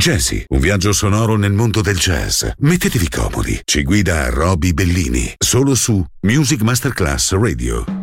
Jazzy, un viaggio sonoro nel mondo del jazz. Mettetevi comodi. Ci guida Roby Bellini, solo su Music Masterclass Radio.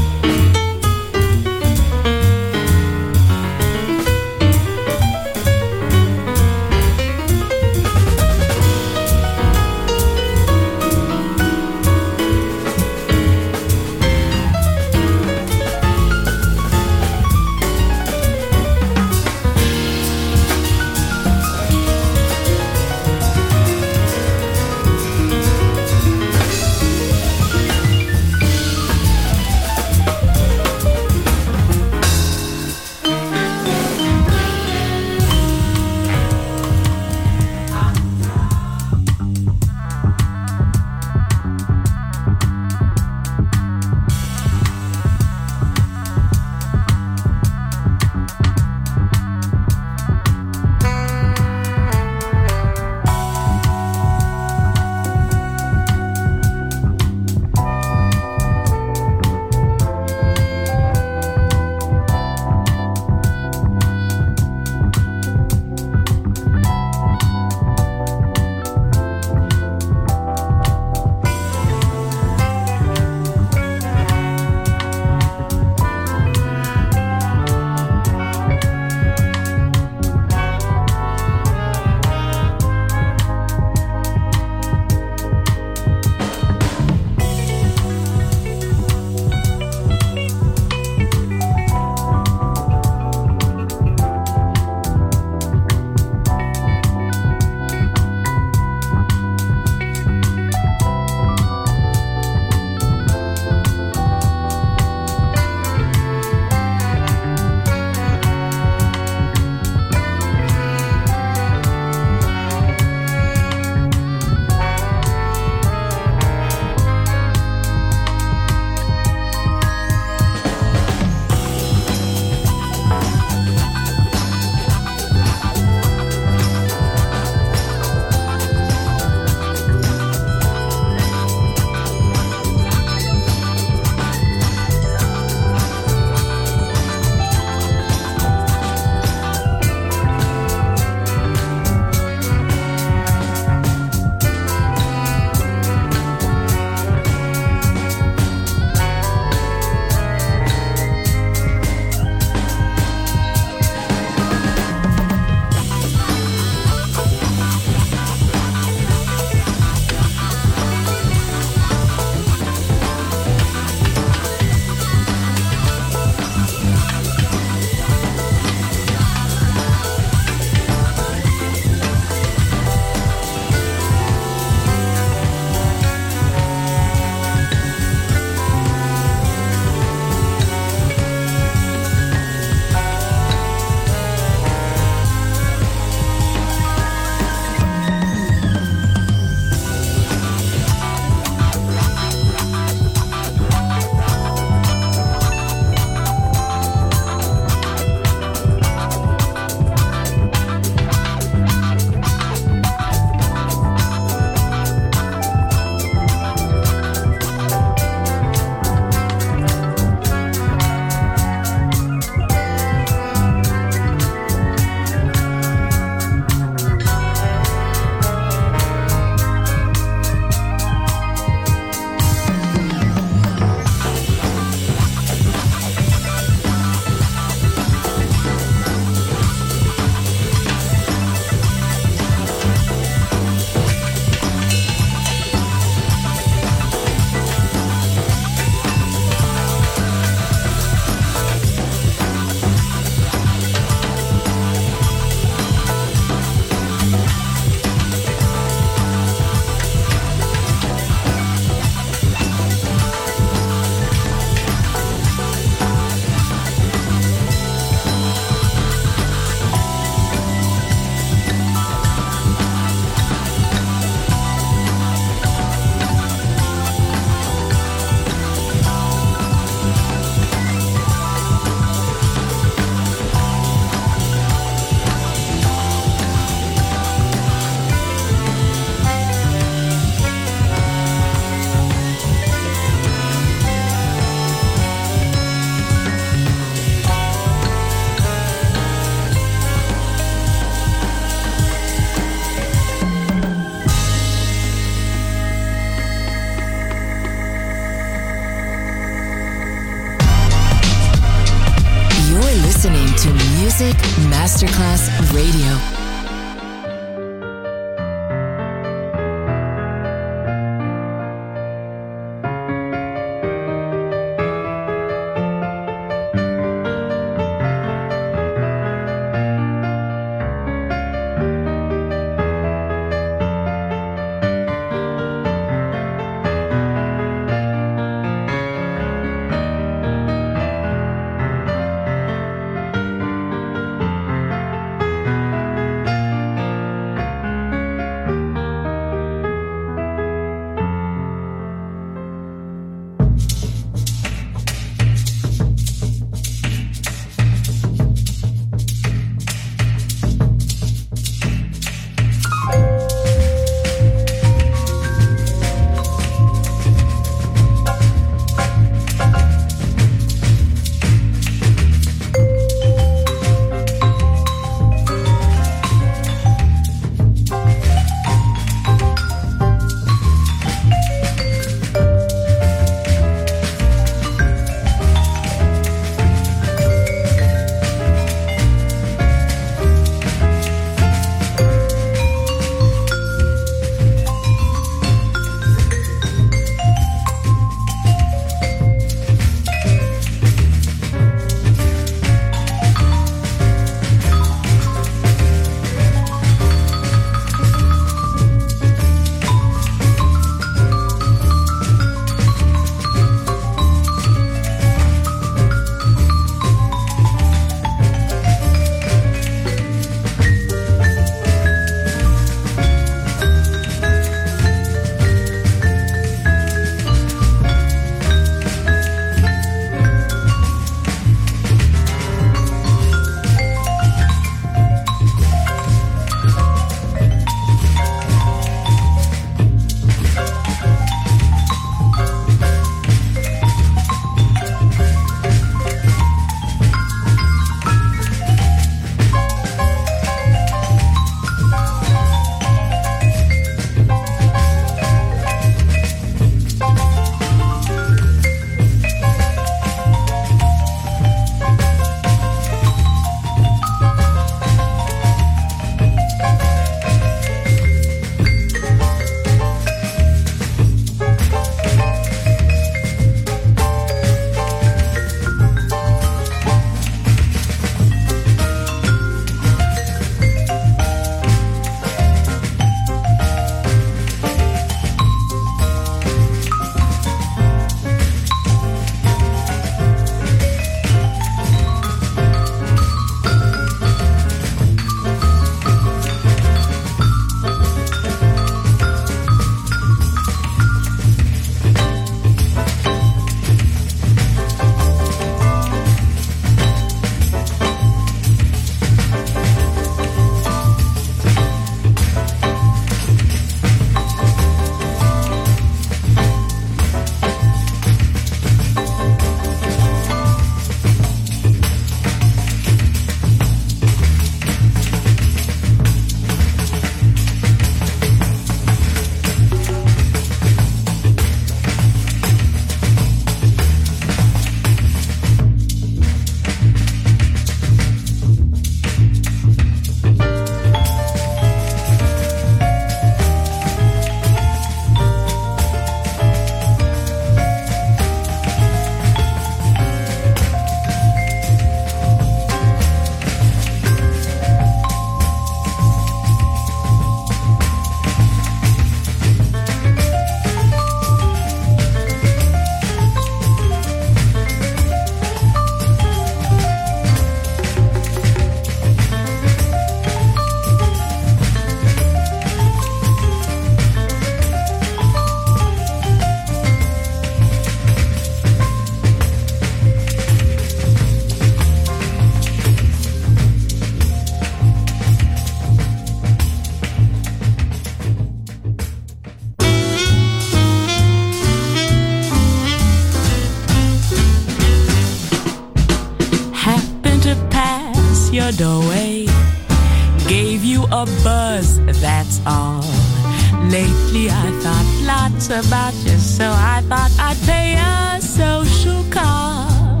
thoughts about you, so I thought I'd pay a social call.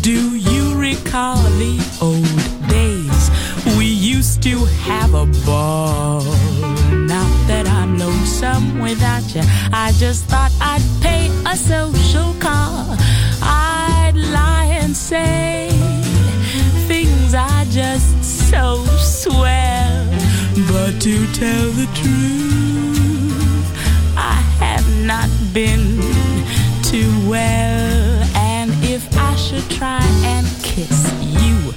Do you recall the old days? We used to have a ball. Not that I'm lonesome without you, I just thought I'd pay a social call. I'd lie and say things are just so swell, but to tell the truth been too well. And if I should try and kiss you,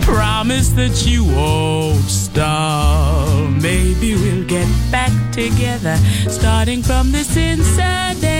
promise that you won't stop. Maybe we'll get back together, starting from this incident.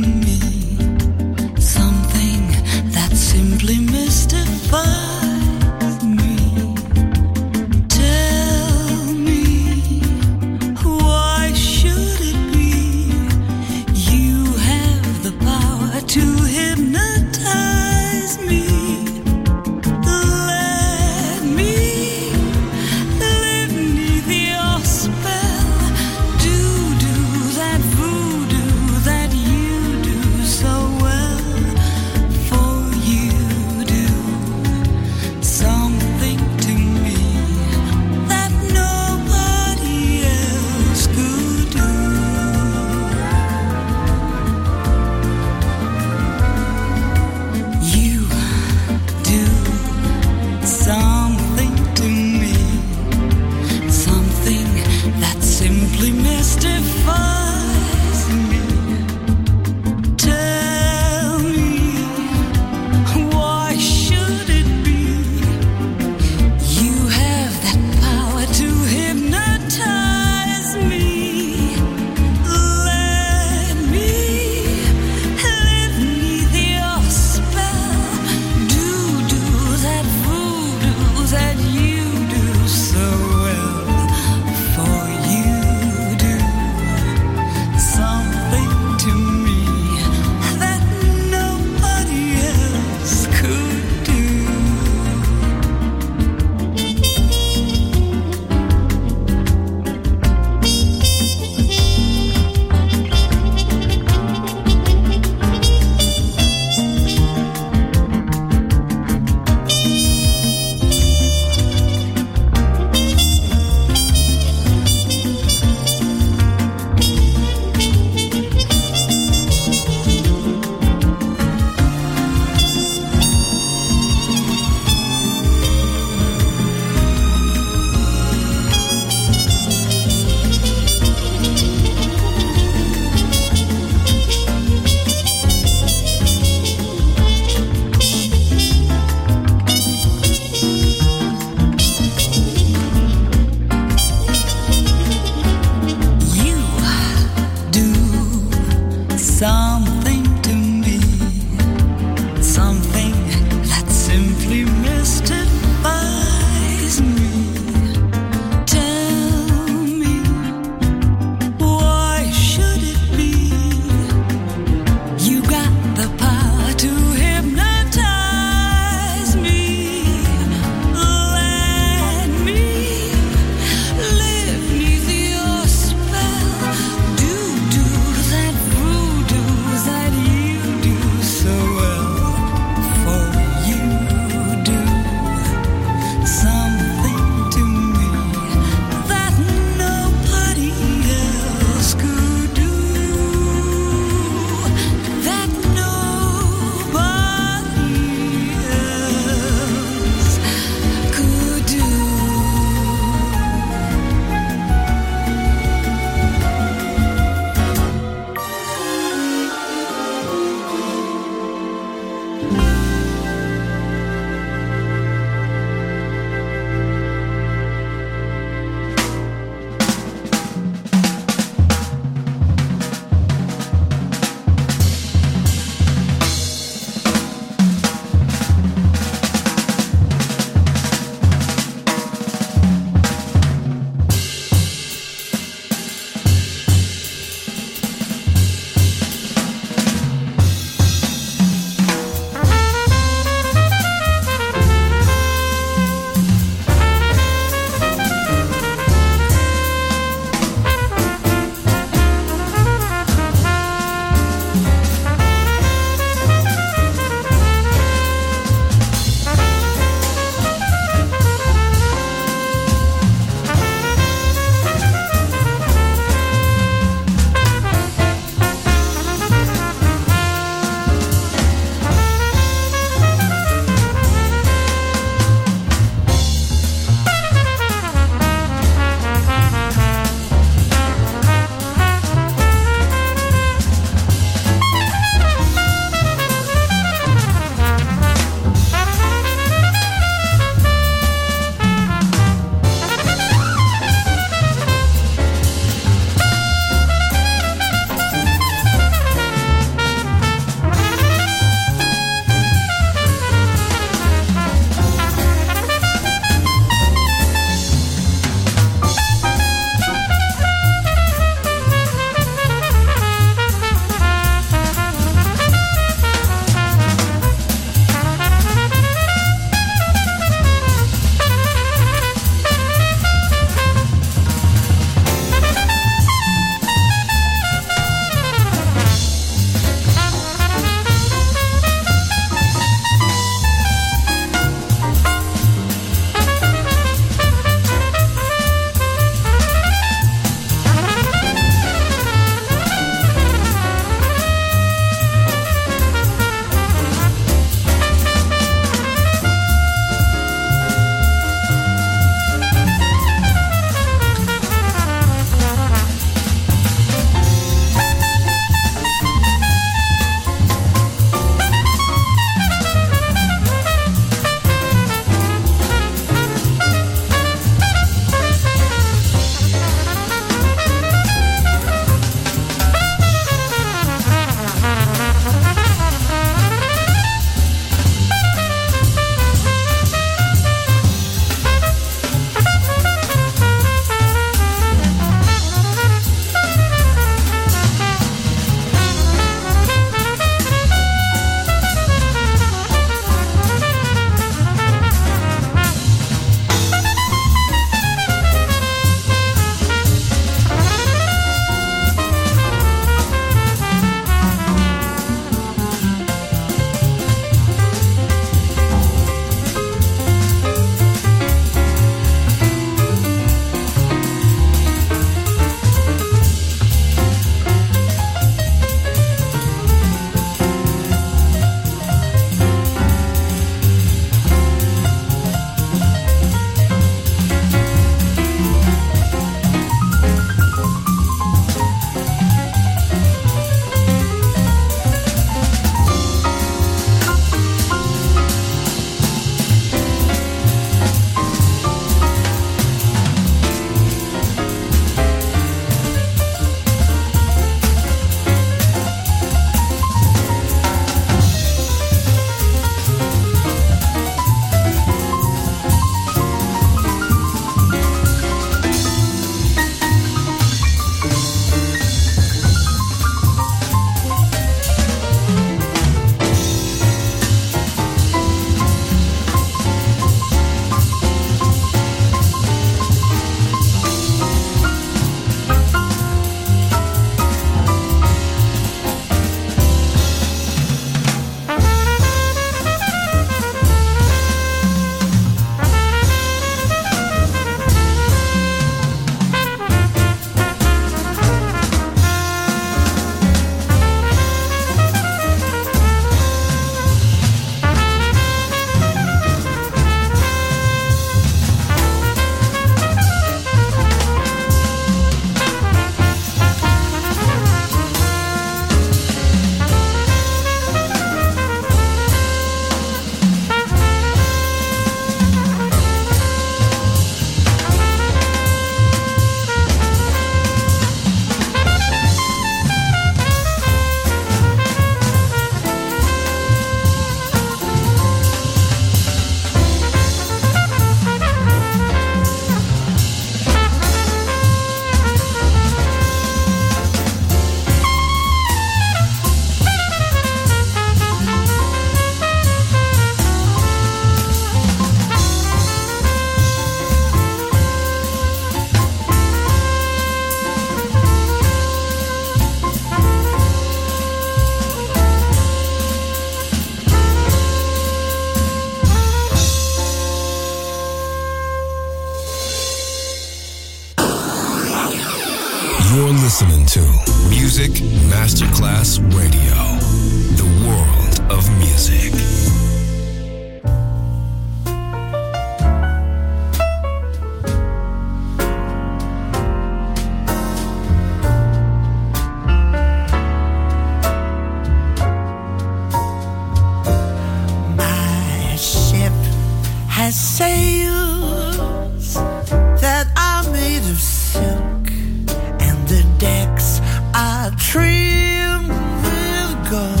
With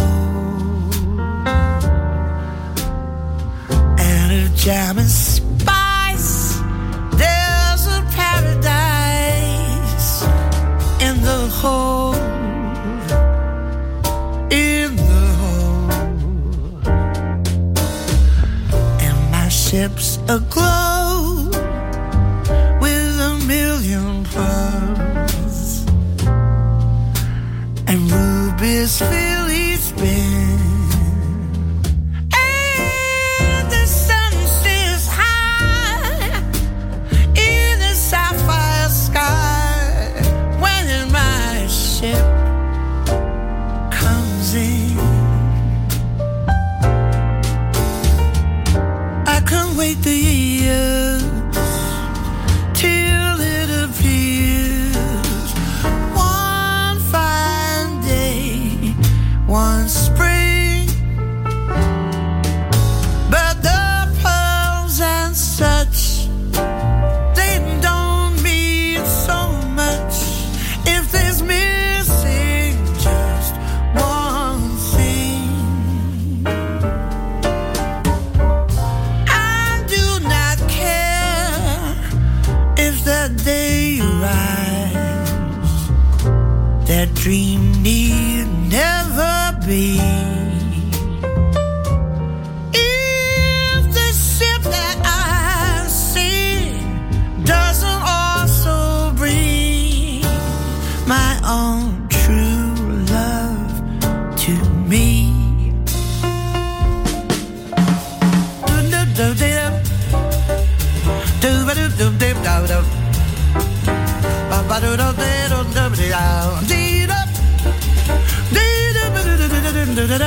da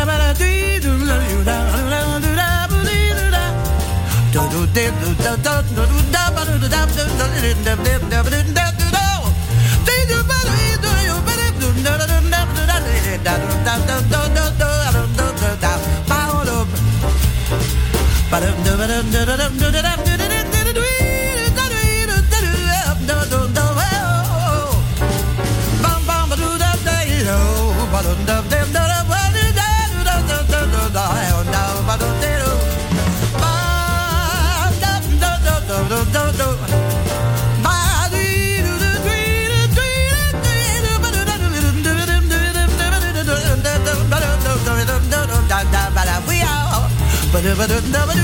da da da I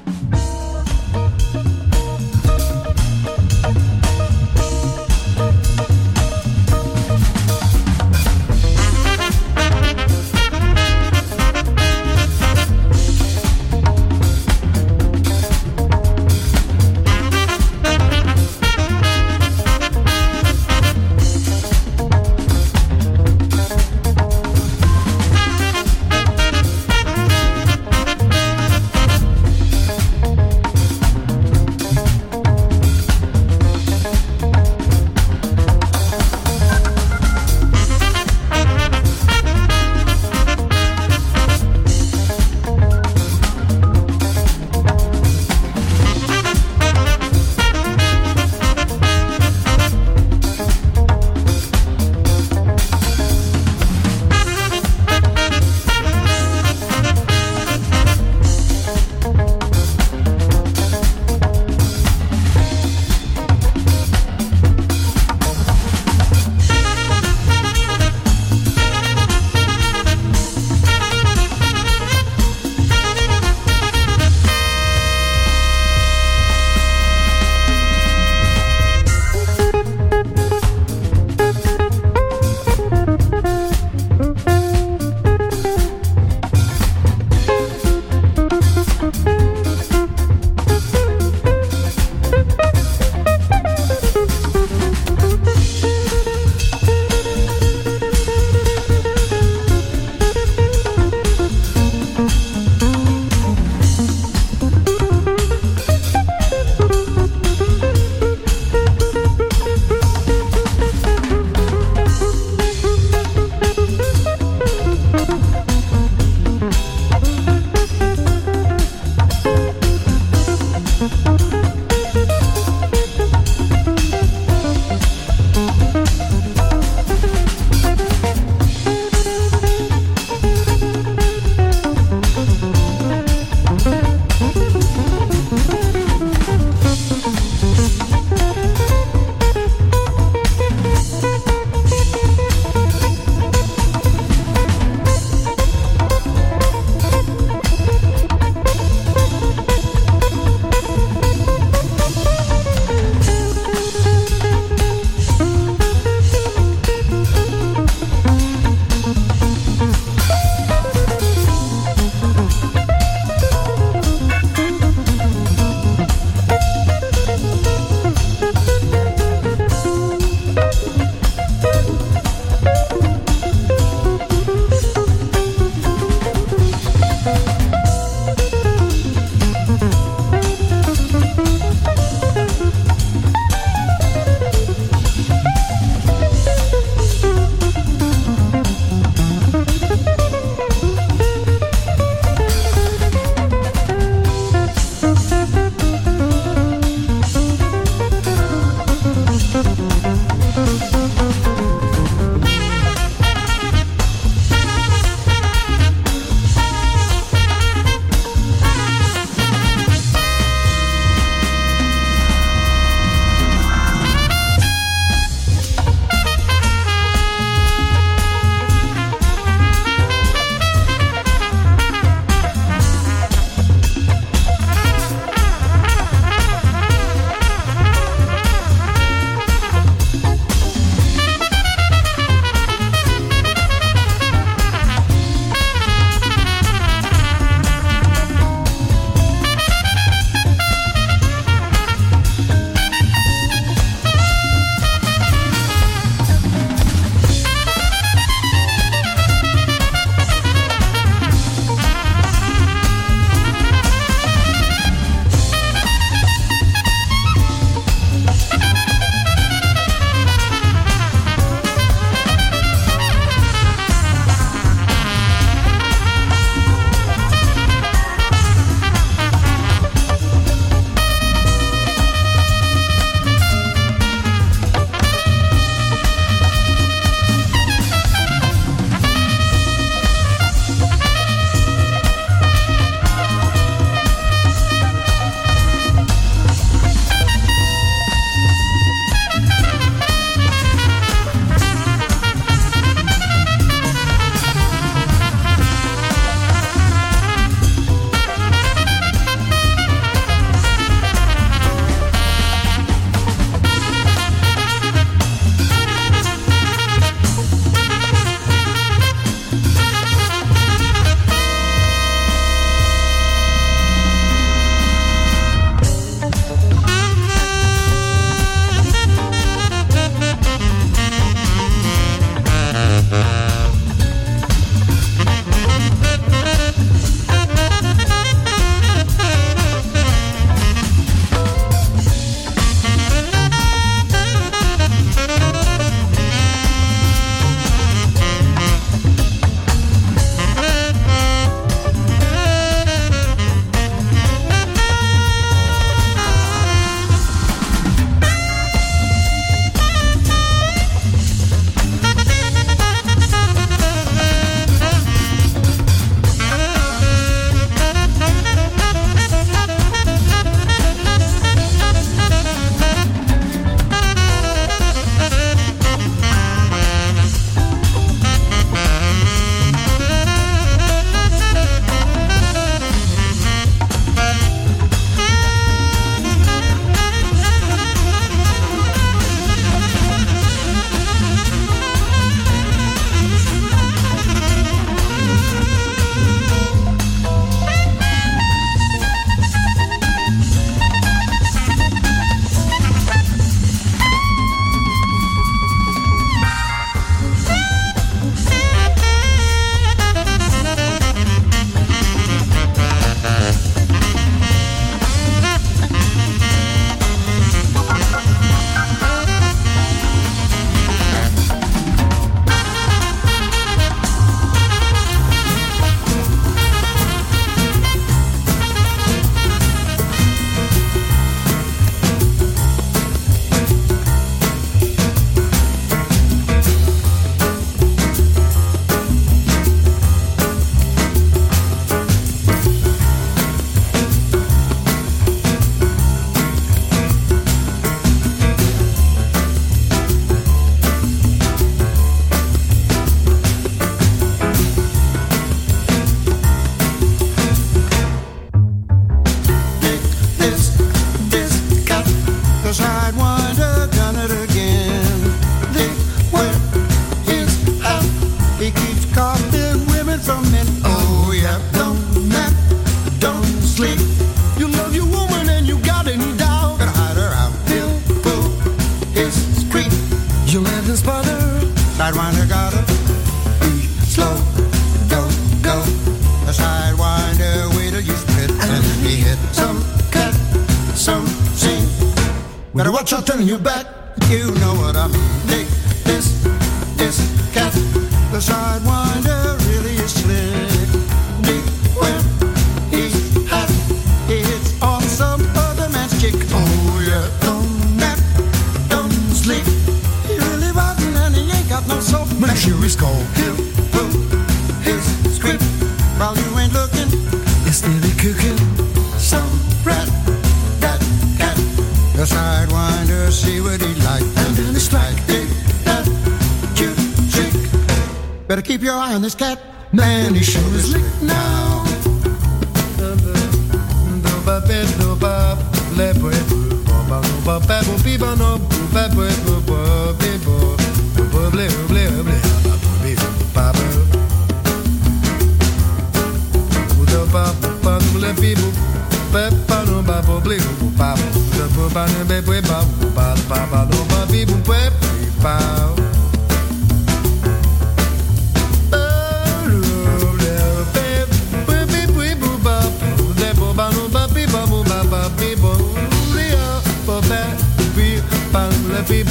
Dig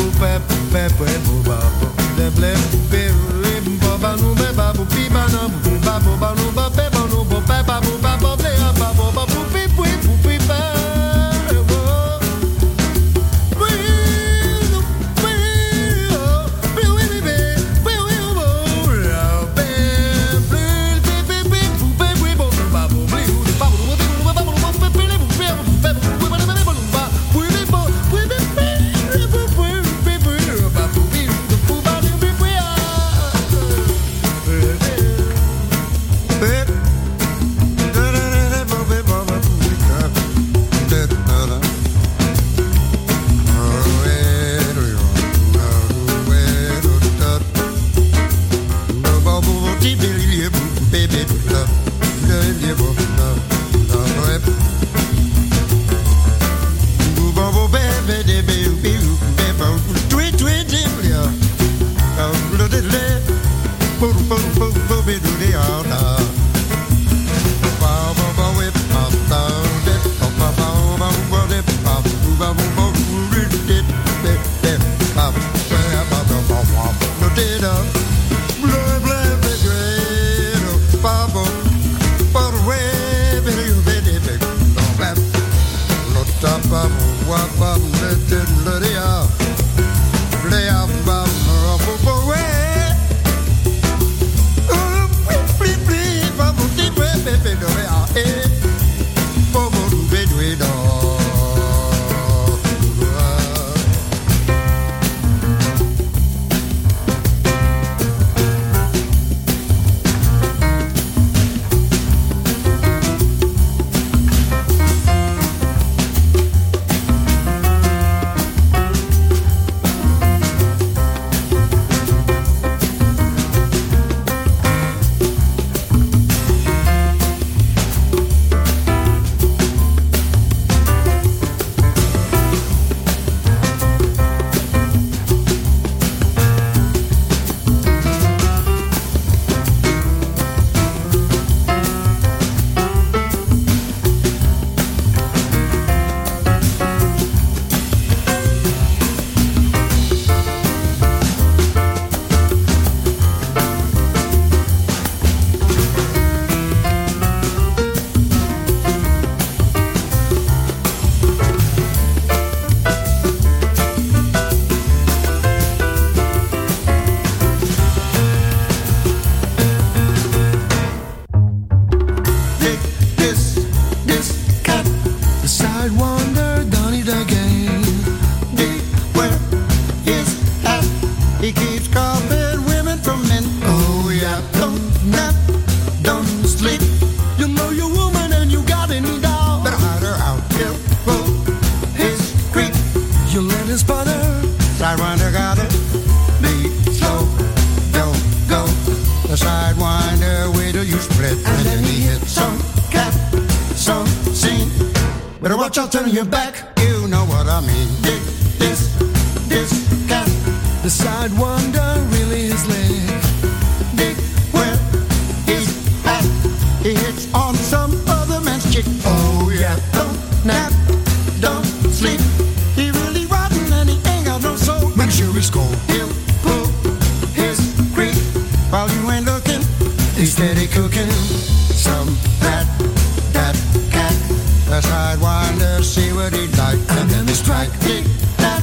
worried like. And then they strike, tick, that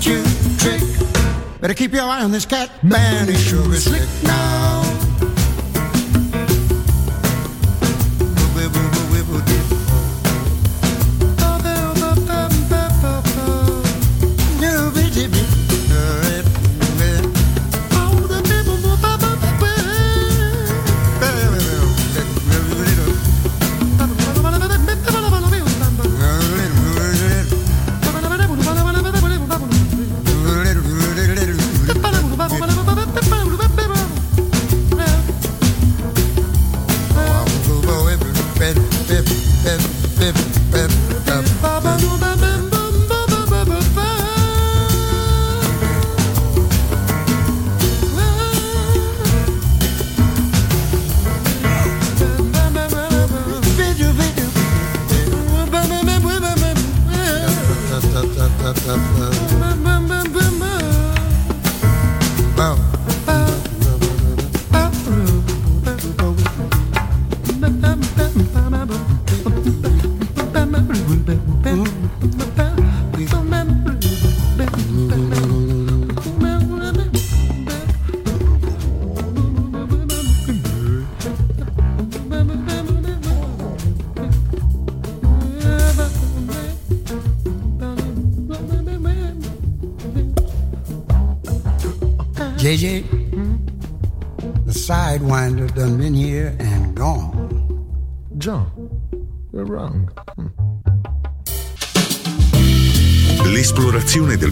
you trick. Better keep your eye on this cat. Man, he sure is slick now.